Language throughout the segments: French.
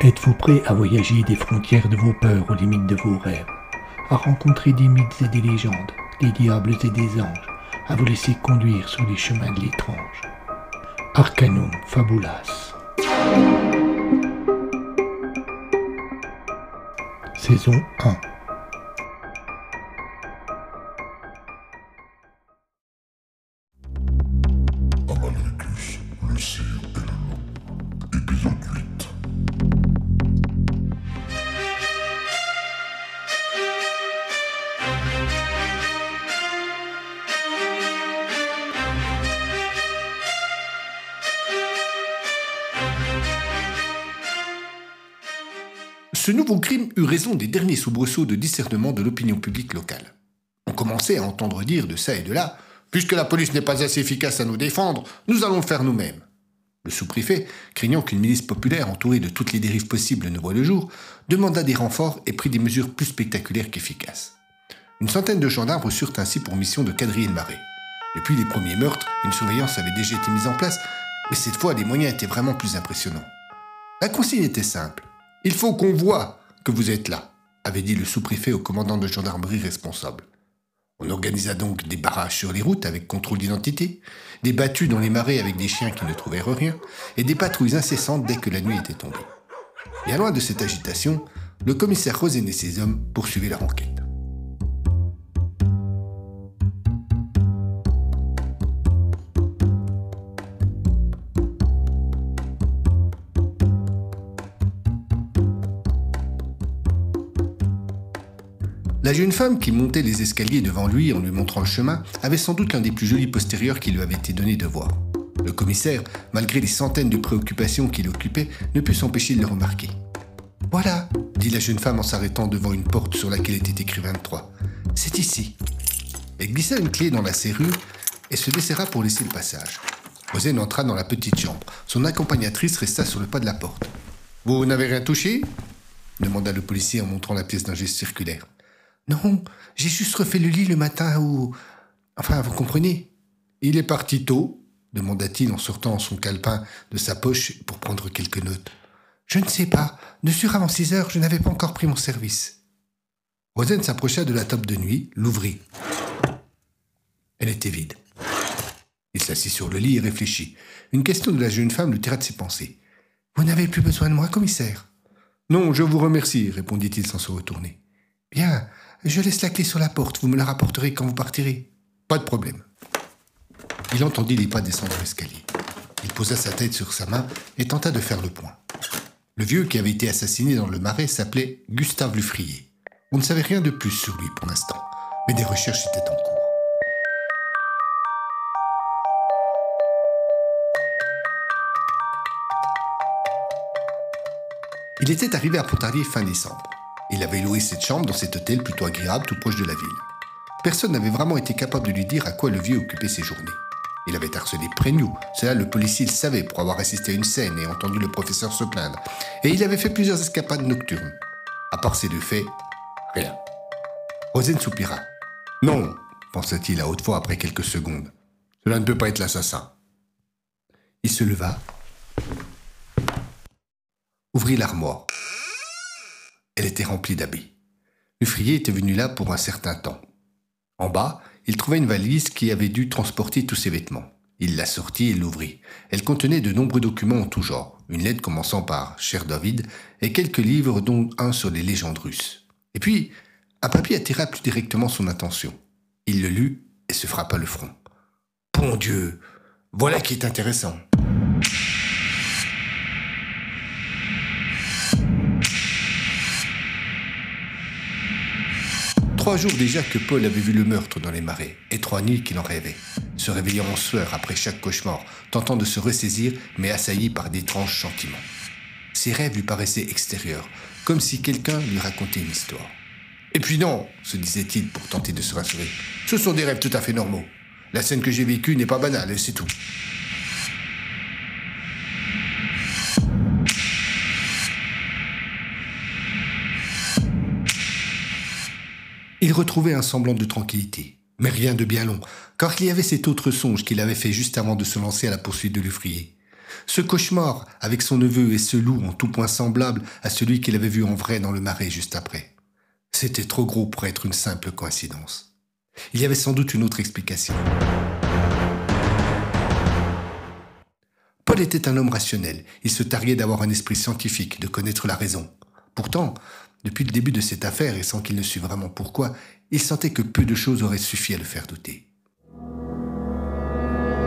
Êtes-vous prêt à voyager des frontières de vos peurs aux limites de vos rêves, à rencontrer des mythes et des légendes, des diables et des anges, à vous laisser conduire sur les chemins de l'étrange. Arcanum Fabulas. Saison 1 Ce nouveau crime eut raison des derniers soubresauts de discernement de l'opinion publique locale. On commençait à entendre dire de ça et de là Puisque la police n'est pas assez efficace à nous défendre, nous allons le faire nous-mêmes. Le sous-préfet, craignant qu'une milice populaire entourée de toutes les dérives possibles ne voie le jour, demanda des renforts et prit des mesures plus spectaculaires qu'efficaces. Une centaine de gendarmes reçurent ainsi pour mission de quadriller le marais. Depuis les premiers meurtres, une surveillance avait déjà été mise en place, mais cette fois les moyens étaient vraiment plus impressionnants. La consigne était simple. Il faut qu'on voie que vous êtes là, avait dit le sous-préfet au commandant de gendarmerie responsable. On organisa donc des barrages sur les routes avec contrôle d'identité, des battues dans les marais avec des chiens qui ne trouvèrent rien, et des patrouilles incessantes dès que la nuit était tombée. Bien loin de cette agitation, le commissaire Rosen et ses hommes poursuivaient leur enquête. La jeune femme qui montait les escaliers devant lui en lui montrant le chemin avait sans doute l'un des plus jolis postérieurs qui lui avait été donné de voir. Le commissaire, malgré les centaines de préoccupations qui l'occupaient, ne put s'empêcher de le remarquer. Voilà, dit la jeune femme en s'arrêtant devant une porte sur laquelle était écrit 23. C'est ici. Elle glissa une clé dans la serrure et se desserra pour laisser le passage. Rosen entra dans la petite chambre. Son accompagnatrice resta sur le pas de la porte. Vous n'avez rien touché? demanda le policier en montrant la pièce d'un geste circulaire. Non, j'ai juste refait le lit le matin où... Enfin, vous comprenez Il est parti tôt demanda-t-il en sortant son calepin de sa poche pour prendre quelques notes. Je ne sais pas. Ne sur avant six heures, je n'avais pas encore pris mon service. Rosen s'approcha de la table de nuit, l'ouvrit. Elle était vide. Il s'assit sur le lit et réfléchit. Une question de la jeune femme le tira de ses pensées. Vous n'avez plus besoin de moi, commissaire? Non, je vous remercie, répondit-il sans se retourner. Bien, je laisse la clé sur la porte, vous me la rapporterez quand vous partirez. Pas de problème. Il entendit les pas descendre l'escalier. Il posa sa tête sur sa main et tenta de faire le point. Le vieux qui avait été assassiné dans le marais s'appelait Gustave Lufrier. On ne savait rien de plus sur lui pour l'instant, mais des recherches étaient en cours. Il était arrivé à Pontarlier fin décembre. Il avait loué cette chambre dans cet hôtel plutôt agréable tout proche de la ville. Personne n'avait vraiment été capable de lui dire à quoi le vieux occupait ses journées. Il avait harcelé Prégnou, cela le policier le savait pour avoir assisté à une scène et entendu le professeur se plaindre. Et il avait fait plusieurs escapades nocturnes. À part ces deux faits, rien. Rosen soupira. Non, pensa-t-il à haute voix après quelques secondes. Cela ne peut pas être l'assassin. Il se leva, ouvrit l'armoire. Elle était remplie d'habits. Lufrier était venu là pour un certain temps. En bas, il trouva une valise qui avait dû transporter tous ses vêtements. Il la sortit et l'ouvrit. Elle contenait de nombreux documents en tout genre, une lettre commençant par Cher David et quelques livres dont un sur les légendes russes. Et puis, un papier attira plus directement son attention. Il le lut et se frappa le front. Bon Dieu, voilà qui est intéressant. Trois jours déjà que Paul avait vu le meurtre dans les marais, et trois nuits qu'il en rêvait, se réveillant en sueur après chaque cauchemar, tentant de se ressaisir, mais assailli par d'étranges sentiments. Ses rêves lui paraissaient extérieurs, comme si quelqu'un lui racontait une histoire. Et puis non, se disait-il pour tenter de se rassurer, ce sont des rêves tout à fait normaux. La scène que j'ai vécue n'est pas banale, c'est tout. Il retrouvait un semblant de tranquillité. Mais rien de bien long, car il y avait cet autre songe qu'il avait fait juste avant de se lancer à la poursuite de l'ouvrier. Ce cauchemar avec son neveu et ce loup en tout point semblable à celui qu'il avait vu en vrai dans le marais juste après. C'était trop gros pour être une simple coïncidence. Il y avait sans doute une autre explication. Paul était un homme rationnel. Il se targuait d'avoir un esprit scientifique, de connaître la raison. Pourtant, depuis le début de cette affaire, et sans qu'il ne sût vraiment pourquoi, il sentait que peu de choses auraient suffi à le faire douter.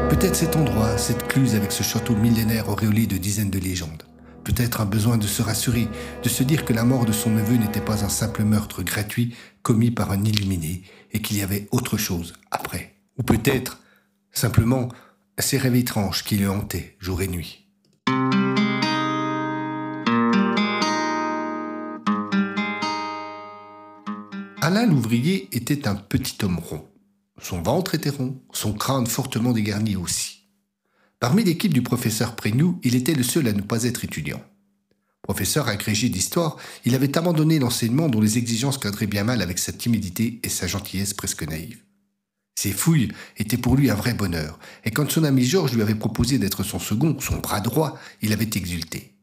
Peut-être cet endroit, cette cluse avec ce château millénaire auréolé de dizaines de légendes. Peut-être un besoin de se rassurer, de se dire que la mort de son neveu n'était pas un simple meurtre gratuit commis par un illuminé et qu'il y avait autre chose après. Ou peut-être, simplement, ces rêves étranges qui le hantaient jour et nuit. Alain l'ouvrier était un petit homme rond. Son ventre était rond, son crâne fortement dégarni aussi. Parmi l'équipe du professeur Prégnou, il était le seul à ne pas être étudiant. Professeur agrégé d'histoire, il avait abandonné l'enseignement dont les exigences cadraient bien mal avec sa timidité et sa gentillesse presque naïve. Ses fouilles étaient pour lui un vrai bonheur, et quand son ami Georges lui avait proposé d'être son second, son bras droit, il avait exulté.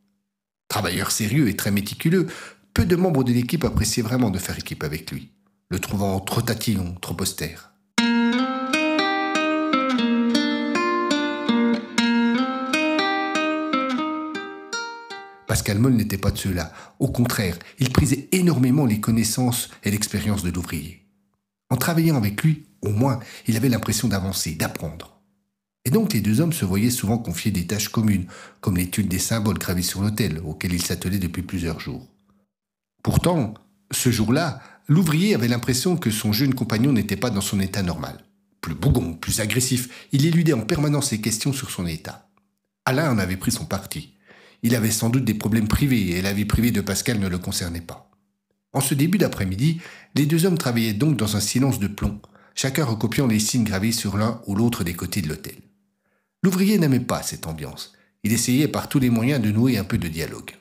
Travailleur sérieux et très méticuleux, peu de membres de l'équipe appréciaient vraiment de faire équipe avec lui, le trouvant trop tatillon, trop austère. Pascal Moll n'était pas de ceux-là. Au contraire, il prisait énormément les connaissances et l'expérience de l'ouvrier. En travaillant avec lui, au moins, il avait l'impression d'avancer, d'apprendre. Et donc les deux hommes se voyaient souvent confier des tâches communes, comme l'étude des symboles gravés sur l'autel, auxquels ils s'attelaient depuis plusieurs jours. Pourtant, ce jour-là, l'ouvrier avait l'impression que son jeune compagnon n'était pas dans son état normal. Plus bougon, plus agressif, il éludait en permanence les questions sur son état. Alain en avait pris son parti. Il avait sans doute des problèmes privés et la vie privée de Pascal ne le concernait pas. En ce début d'après-midi, les deux hommes travaillaient donc dans un silence de plomb, chacun recopiant les signes gravés sur l'un ou l'autre des côtés de l'hôtel. L'ouvrier n'aimait pas cette ambiance. Il essayait par tous les moyens de nouer un peu de dialogue.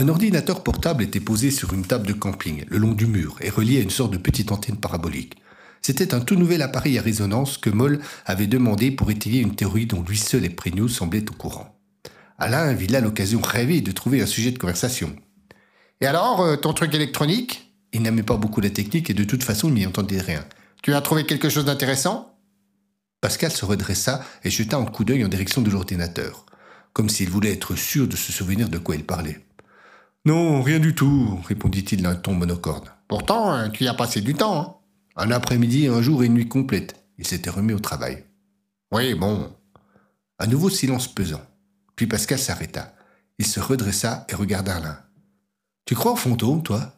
Un ordinateur portable était posé sur une table de camping, le long du mur, et relié à une sorte de petite antenne parabolique. C'était un tout nouvel appareil à résonance que Moll avait demandé pour étayer une théorie dont lui seul et Prégnou semblaient au courant. Alain vit là l'occasion rêvée de trouver un sujet de conversation. Et alors, euh, ton truc électronique? Il n'aimait pas beaucoup la technique et de toute façon, il n'y entendait rien. Tu as trouvé quelque chose d'intéressant? Pascal se redressa et jeta un coup d'œil en direction de l'ordinateur, comme s'il voulait être sûr de se souvenir de quoi il parlait. Non, rien du tout, répondit-il d'un ton monocorde. Pourtant, euh, tu y as passé du temps. Hein un après-midi, un jour et une nuit complète. Il s'était remis au travail. Oui, bon. Un nouveau silence pesant. Puis Pascal s'arrêta. Il se redressa et regarda Alain. Tu crois aux fantômes, toi?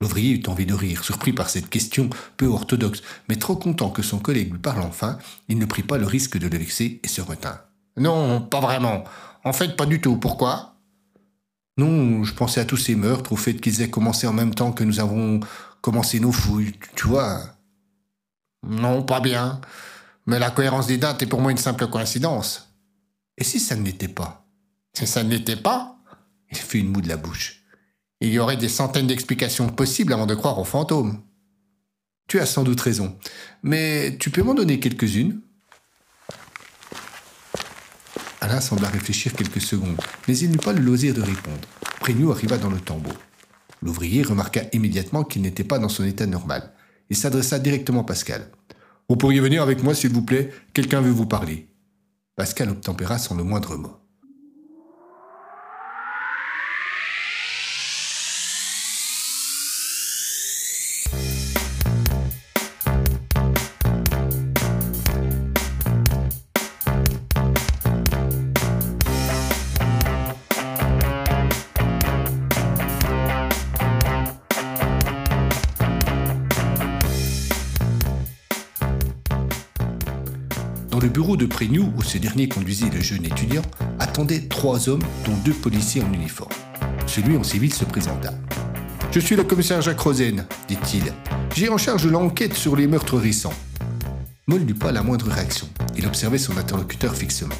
L'ouvrier eut envie de rire, surpris par cette question peu orthodoxe, mais trop content que son collègue lui parle enfin, il ne prit pas le risque de le vexer et se retint. Non, pas vraiment. En fait, pas du tout. Pourquoi? Non, je pensais à tous ces meurtres, au fait qu'ils aient commencé en même temps que nous avons commencer nos fouilles, tu vois. Non, pas bien. Mais la cohérence des dates est pour moi une simple coïncidence. Et si ça ne l'était pas? Si ça ne l'était pas Il fait une moue de la bouche. Il y aurait des centaines d'explications possibles avant de croire aux fantômes. Tu as sans doute raison. Mais tu peux m'en donner quelques-unes? Alain sembla réfléchir quelques secondes, mais il n'eut pas le loisir de répondre. Prégnou arriva dans le tambour. L'ouvrier remarqua immédiatement qu'il n'était pas dans son état normal. Il s'adressa directement à Pascal. Vous pourriez venir avec moi, s'il vous plaît Quelqu'un veut vous parler. Pascal obtempéra sans le moindre mot. Dans le bureau de Prégnou, où ce dernier conduisait le jeune étudiant, attendaient trois hommes, dont deux policiers en uniforme. Celui en civil se présenta. Je suis le commissaire Jacques Rosen, dit-il. J'ai en charge l'enquête sur les meurtres récents. Moll n'eut pas la moindre réaction. Il observait son interlocuteur fixement.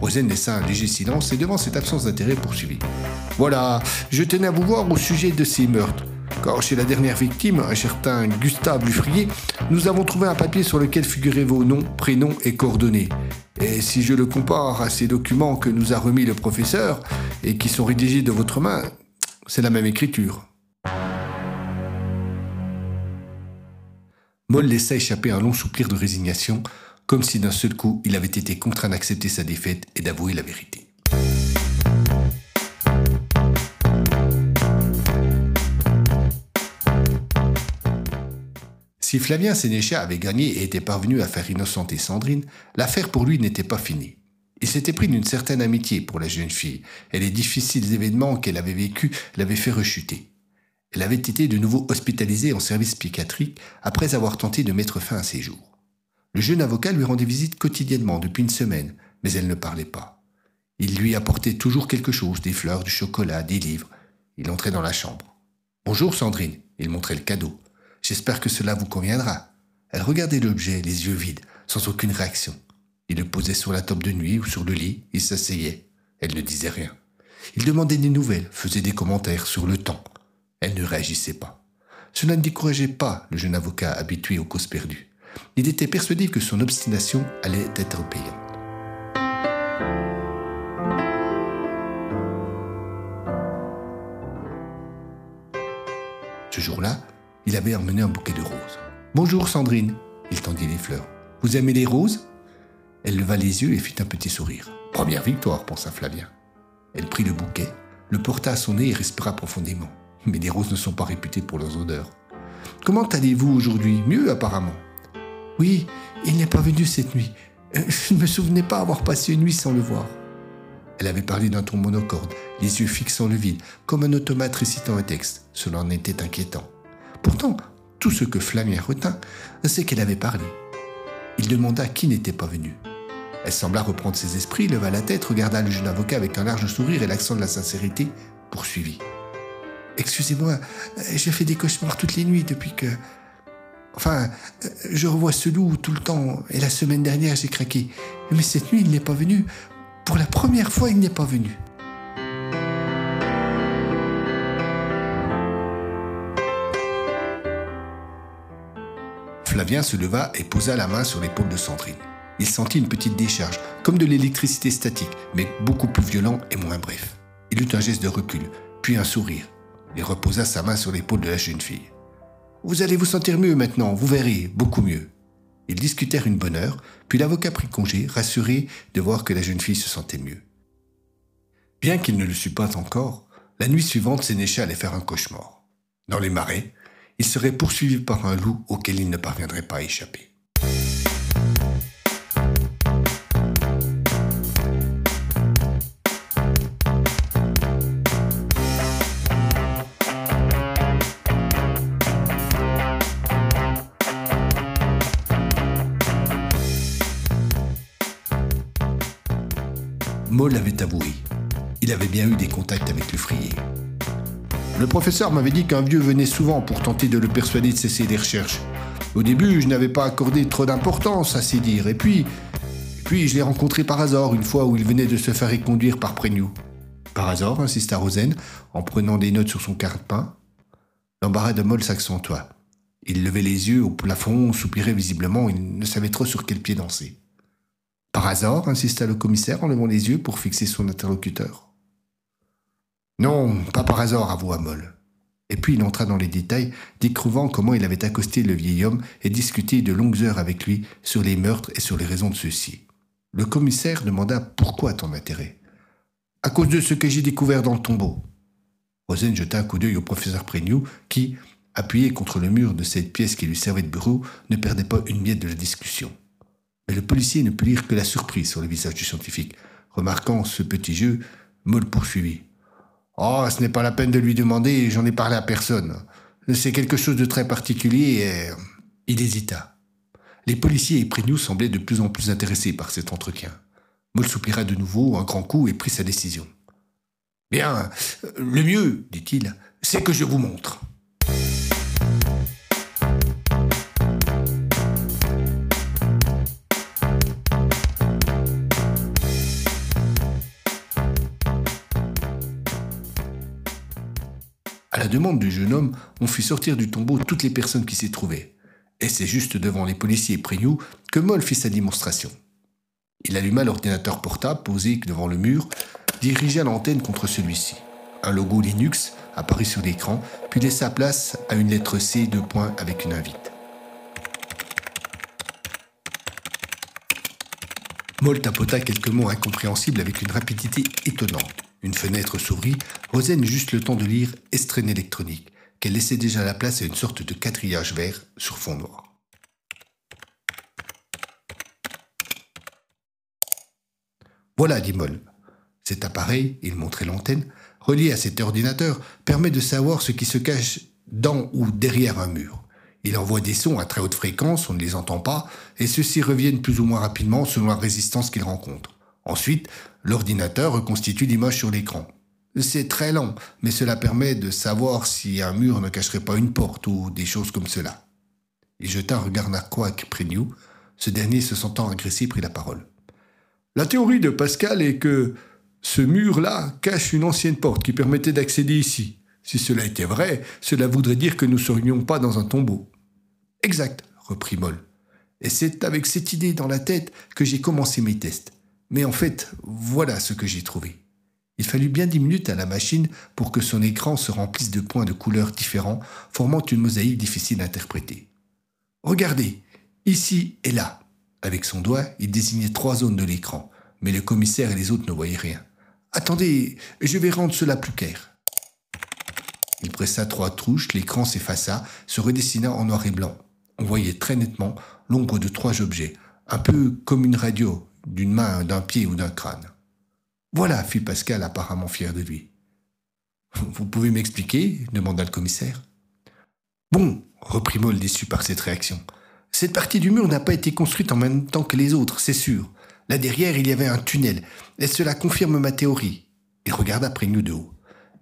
Rosen laissa un léger silence et devant cette absence d'intérêt poursuivit. Voilà, je tenais à vous voir au sujet de ces meurtres. Chez la dernière victime, un certain Gustave Lufrier, nous avons trouvé un papier sur lequel figuraient vos noms, prénoms et coordonnées. Et si je le compare à ces documents que nous a remis le professeur et qui sont rédigés de votre main, c'est la même écriture. Moll laissa échapper un long soupir de résignation, comme si d'un seul coup il avait été contraint d'accepter sa défaite et d'avouer la vérité. Si Flavien Sénéchal avait gagné et était parvenu à faire innocenter Sandrine, l'affaire pour lui n'était pas finie. Il s'était pris d'une certaine amitié pour la jeune fille, et les difficiles événements qu'elle avait vécus l'avaient fait rechuter. Elle avait été de nouveau hospitalisée en service psychiatrique après avoir tenté de mettre fin à ses jours. Le jeune avocat lui rendait visite quotidiennement depuis une semaine, mais elle ne parlait pas. Il lui apportait toujours quelque chose, des fleurs, du chocolat, des livres. Il entrait dans la chambre. Bonjour Sandrine, il montrait le cadeau. J'espère que cela vous conviendra. Elle regardait l'objet, les yeux vides, sans aucune réaction. Il le posait sur la table de nuit ou sur le lit, il s'asseyait. Elle ne disait rien. Il demandait des nouvelles, faisait des commentaires sur le temps. Elle ne réagissait pas. Cela ne décourageait pas le jeune avocat habitué aux causes perdues. Il était persuadé que son obstination allait être payante. Ce jour-là, il avait emmené un bouquet de roses. Bonjour Sandrine, il tendit les fleurs. Vous aimez les roses? Elle leva les yeux et fit un petit sourire. Première victoire, pensa Flavien. Elle prit le bouquet, le porta à son nez et respira profondément. Mais les roses ne sont pas réputées pour leurs odeurs. Comment allez-vous aujourd'hui? Mieux apparemment. Oui, il n'est pas venu cette nuit. Euh, je ne me souvenais pas avoir passé une nuit sans le voir. Elle avait parlé d'un ton monocorde, les yeux fixant le vide, comme un automate récitant un texte. Cela en était inquiétant. Pourtant, tout ce que Flavien retint, c'est qu'elle avait parlé. Il demanda qui n'était pas venu. Elle sembla reprendre ses esprits, leva la tête, regarda le jeune avocat avec un large sourire et l'accent de la sincérité, poursuivit. Excusez-moi, j'ai fait des cauchemars toutes les nuits depuis que... Enfin, je revois ce loup tout le temps, et la semaine dernière j'ai craqué. Mais cette nuit, il n'est pas venu. Pour la première fois, il n'est pas venu. Flavien se leva et posa la main sur l'épaule de Sandrine. Il sentit une petite décharge, comme de l'électricité statique, mais beaucoup plus violent et moins bref. Il eut un geste de recul, puis un sourire, et reposa sa main sur l'épaule de la jeune fille. Vous allez vous sentir mieux maintenant, vous verrez, beaucoup mieux. Ils discutèrent une bonne heure, puis l'avocat prit congé, rassuré de voir que la jeune fille se sentait mieux. Bien qu'il ne le sût pas encore, la nuit suivante, Sénéchal allait faire un cauchemar. Dans les marais, il serait poursuivi par un loup auquel il ne parviendrait pas à échapper. Moll avait avoué. Il avait bien eu des contacts avec le. Le professeur m'avait dit qu'un vieux venait souvent pour tenter de le persuader de cesser les recherches. Au début, je n'avais pas accordé trop d'importance à ses dires, et puis, puis je l'ai rencontré par hasard une fois où il venait de se faire éconduire par Prégnou. Par hasard, insista Rosen, en prenant des notes sur son carton. L'embarras de Moll s'accentua. Il levait les yeux au plafond, soupirait visiblement, il ne savait trop sur quel pied danser. Par hasard, insista le commissaire en levant les yeux pour fixer son interlocuteur. Non, pas par hasard, avoua Moll. Et puis il entra dans les détails, découvrant comment il avait accosté le vieil homme et discuté de longues heures avec lui sur les meurtres et sur les raisons de ceux-ci. Le commissaire demanda pourquoi ton intérêt. À cause de ce que j'ai découvert dans le tombeau. Rosen jeta un coup d'œil au professeur Prégnou, qui, appuyé contre le mur de cette pièce qui lui servait de bureau, ne perdait pas une miette de la discussion. Mais le policier ne put lire que la surprise sur le visage du scientifique. Remarquant ce petit jeu, Moll poursuivit. Oh, ce n'est pas la peine de lui demander, j'en ai parlé à personne. C'est quelque chose de très particulier et... Il hésita. Les policiers et Prignou semblaient de plus en plus intéressés par cet entretien. Moll soupira de nouveau un grand coup et prit sa décision. Bien, le mieux, dit-il, c'est que je vous montre. Demande du jeune homme, on fit sortir du tombeau toutes les personnes qui s'y trouvaient. Et c'est juste devant les policiers et Prignou que Moll fit sa démonstration. Il alluma l'ordinateur portable posé devant le mur, dirigea l'antenne contre celui-ci. Un logo Linux apparut sur l'écran, puis laissa place à une lettre C de points avec une invite. Moll tapota quelques mots incompréhensibles avec une rapidité étonnante. Une fenêtre s'ouvrit, Rosen eut juste le temps de lire Estrène électronique, qu'elle laissait déjà la place à une sorte de quadrillage vert sur fond noir. Voilà, dit Moll. Cet appareil, il montrait l'antenne, relié à cet ordinateur, permet de savoir ce qui se cache dans ou derrière un mur. Il envoie des sons à très haute fréquence, on ne les entend pas, et ceux-ci reviennent plus ou moins rapidement selon la résistance qu'il rencontre. Ensuite, l'ordinateur reconstitue l'image sur l'écran. C'est très lent, mais cela permet de savoir si un mur ne cacherait pas une porte ou des choses comme cela. Il jeta un regard narquois près de nous. Ce dernier, se sentant agressé, prit la parole. La théorie de Pascal est que ce mur-là cache une ancienne porte qui permettait d'accéder ici. Si cela était vrai, cela voudrait dire que nous ne serions pas dans un tombeau. Exact, reprit Moll. Et c'est avec cette idée dans la tête que j'ai commencé mes tests. Mais en fait, voilà ce que j'ai trouvé. Il fallut bien dix minutes à la machine pour que son écran se remplisse de points de couleurs différents, formant une mosaïque difficile à interpréter. Regardez, ici et là. Avec son doigt, il désignait trois zones de l'écran, mais le commissaire et les autres ne voyaient rien. Attendez, je vais rendre cela plus clair. Il pressa trois touches, l'écran s'effaça, se redessina en noir et blanc. On voyait très nettement l'ombre de trois objets, un peu comme une radio, d'une main, d'un pied ou d'un crâne. Voilà, fit Pascal apparemment fier de lui. Vous pouvez m'expliquer demanda le commissaire. Bon, reprit Moll déçu par cette réaction. Cette partie du mur n'a pas été construite en même temps que les autres, c'est sûr. Là derrière, il y avait un tunnel, et cela confirme ma théorie. Il regarda après nous de haut.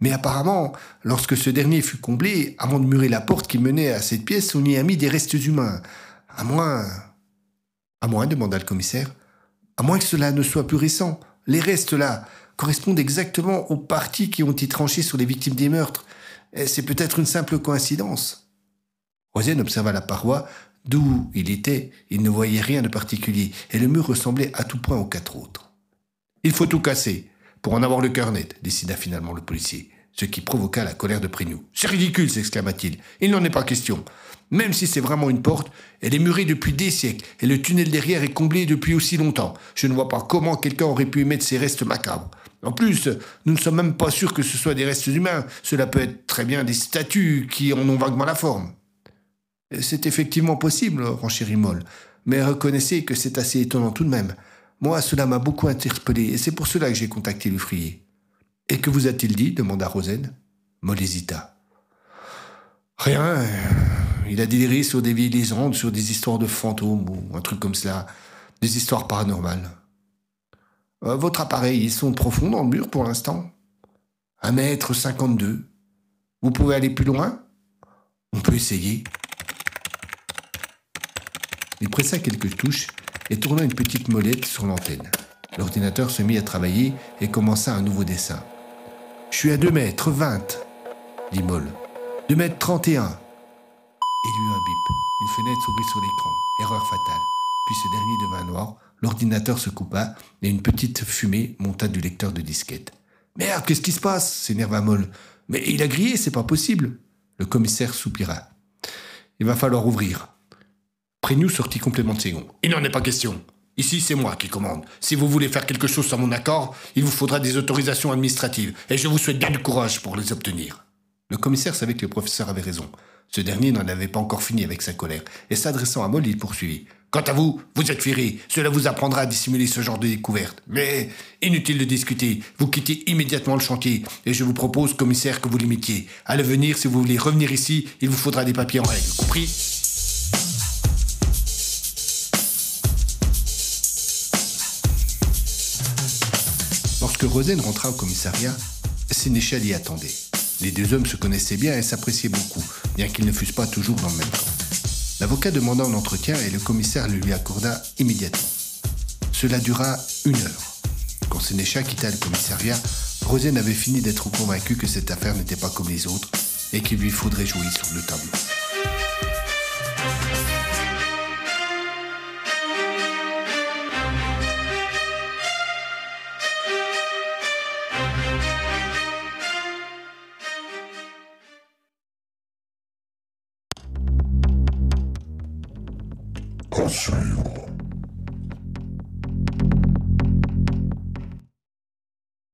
Mais apparemment, lorsque ce dernier fut comblé, avant de murer la porte qui menait à cette pièce, on y a mis des restes humains. À moins. À moins demanda le commissaire. À moins que cela ne soit plus récent. Les restes là correspondent exactement aux parties qui ont été tranchées sur les victimes des meurtres. C'est peut-être une simple coïncidence. Rosienne observa la paroi. D'où il était, il ne voyait rien de particulier, et le mur ressemblait à tout point aux quatre autres. Il faut tout casser, pour en avoir le cœur net, décida finalement le policier, ce qui provoqua la colère de Prignou. C'est ridicule, s'exclama-t-il. Il n'en est pas question. Même si c'est vraiment une porte, elle est murée depuis des siècles et le tunnel derrière est comblé depuis aussi longtemps. Je ne vois pas comment quelqu'un aurait pu émettre ces restes macabres. En plus, nous ne sommes même pas sûrs que ce soit des restes humains. Cela peut être très bien des statues qui en ont vaguement la forme. C'est effectivement possible, renchérit Moll, mais reconnaissez que c'est assez étonnant tout de même. Moi, cela m'a beaucoup interpellé et c'est pour cela que j'ai contacté l'ouvrier. Et que vous a-t-il dit demanda Rosen. Moll hésita. Rien. Il a déliré sur des vieilles légendes, sur des histoires de fantômes ou un truc comme cela. Des histoires paranormales. Euh, votre appareil, ils sont profonds dans le mur pour l'instant Un mètre cinquante-deux. Vous pouvez aller plus loin On peut essayer. Il pressa quelques touches et tourna une petite molette sur l'antenne. L'ordinateur se mit à travailler et commença un nouveau dessin. Je suis à 2 mètres 20, dit Moll. 2 mètres 31. Il eut un bip. Une fenêtre s'ouvrit sur l'écran. Erreur fatale. Puis ce dernier devint noir. L'ordinateur se coupa et une petite fumée monta du lecteur de disquette. Merde, qu'est-ce qui se passe? s'énerva Moll. Mais il a grillé, c'est pas possible. Le commissaire soupira. Il va falloir ouvrir. Prénou sortit complètement de ses gonds. Il n'en est pas question. Ici, c'est moi qui commande. Si vous voulez faire quelque chose sans mon accord, il vous faudra des autorisations administratives, et je vous souhaite bien du courage pour les obtenir. Le commissaire savait que le professeur avait raison. Ce dernier n'en avait pas encore fini avec sa colère, et s'adressant à Moll, il poursuivit. Quant à vous, vous êtes viré. Cela vous apprendra à dissimuler ce genre de découverte. Mais inutile de discuter. Vous quittez immédiatement le chantier. Et je vous propose, commissaire, que vous l'imitiez. À l'avenir, si vous voulez revenir ici, il vous faudra des papiers en règle. Compris? Lorsque Rosen rentra au commissariat, Sénéchal y attendait. Les deux hommes se connaissaient bien et s'appréciaient beaucoup, bien qu'ils ne fussent pas toujours dans le même camp. L'avocat demanda un entretien et le commissaire le lui accorda immédiatement. Cela dura une heure. Quand Sénéchal quitta le commissariat, Rosen avait fini d'être convaincu que cette affaire n'était pas comme les autres et qu'il lui faudrait jouer sur le tableau.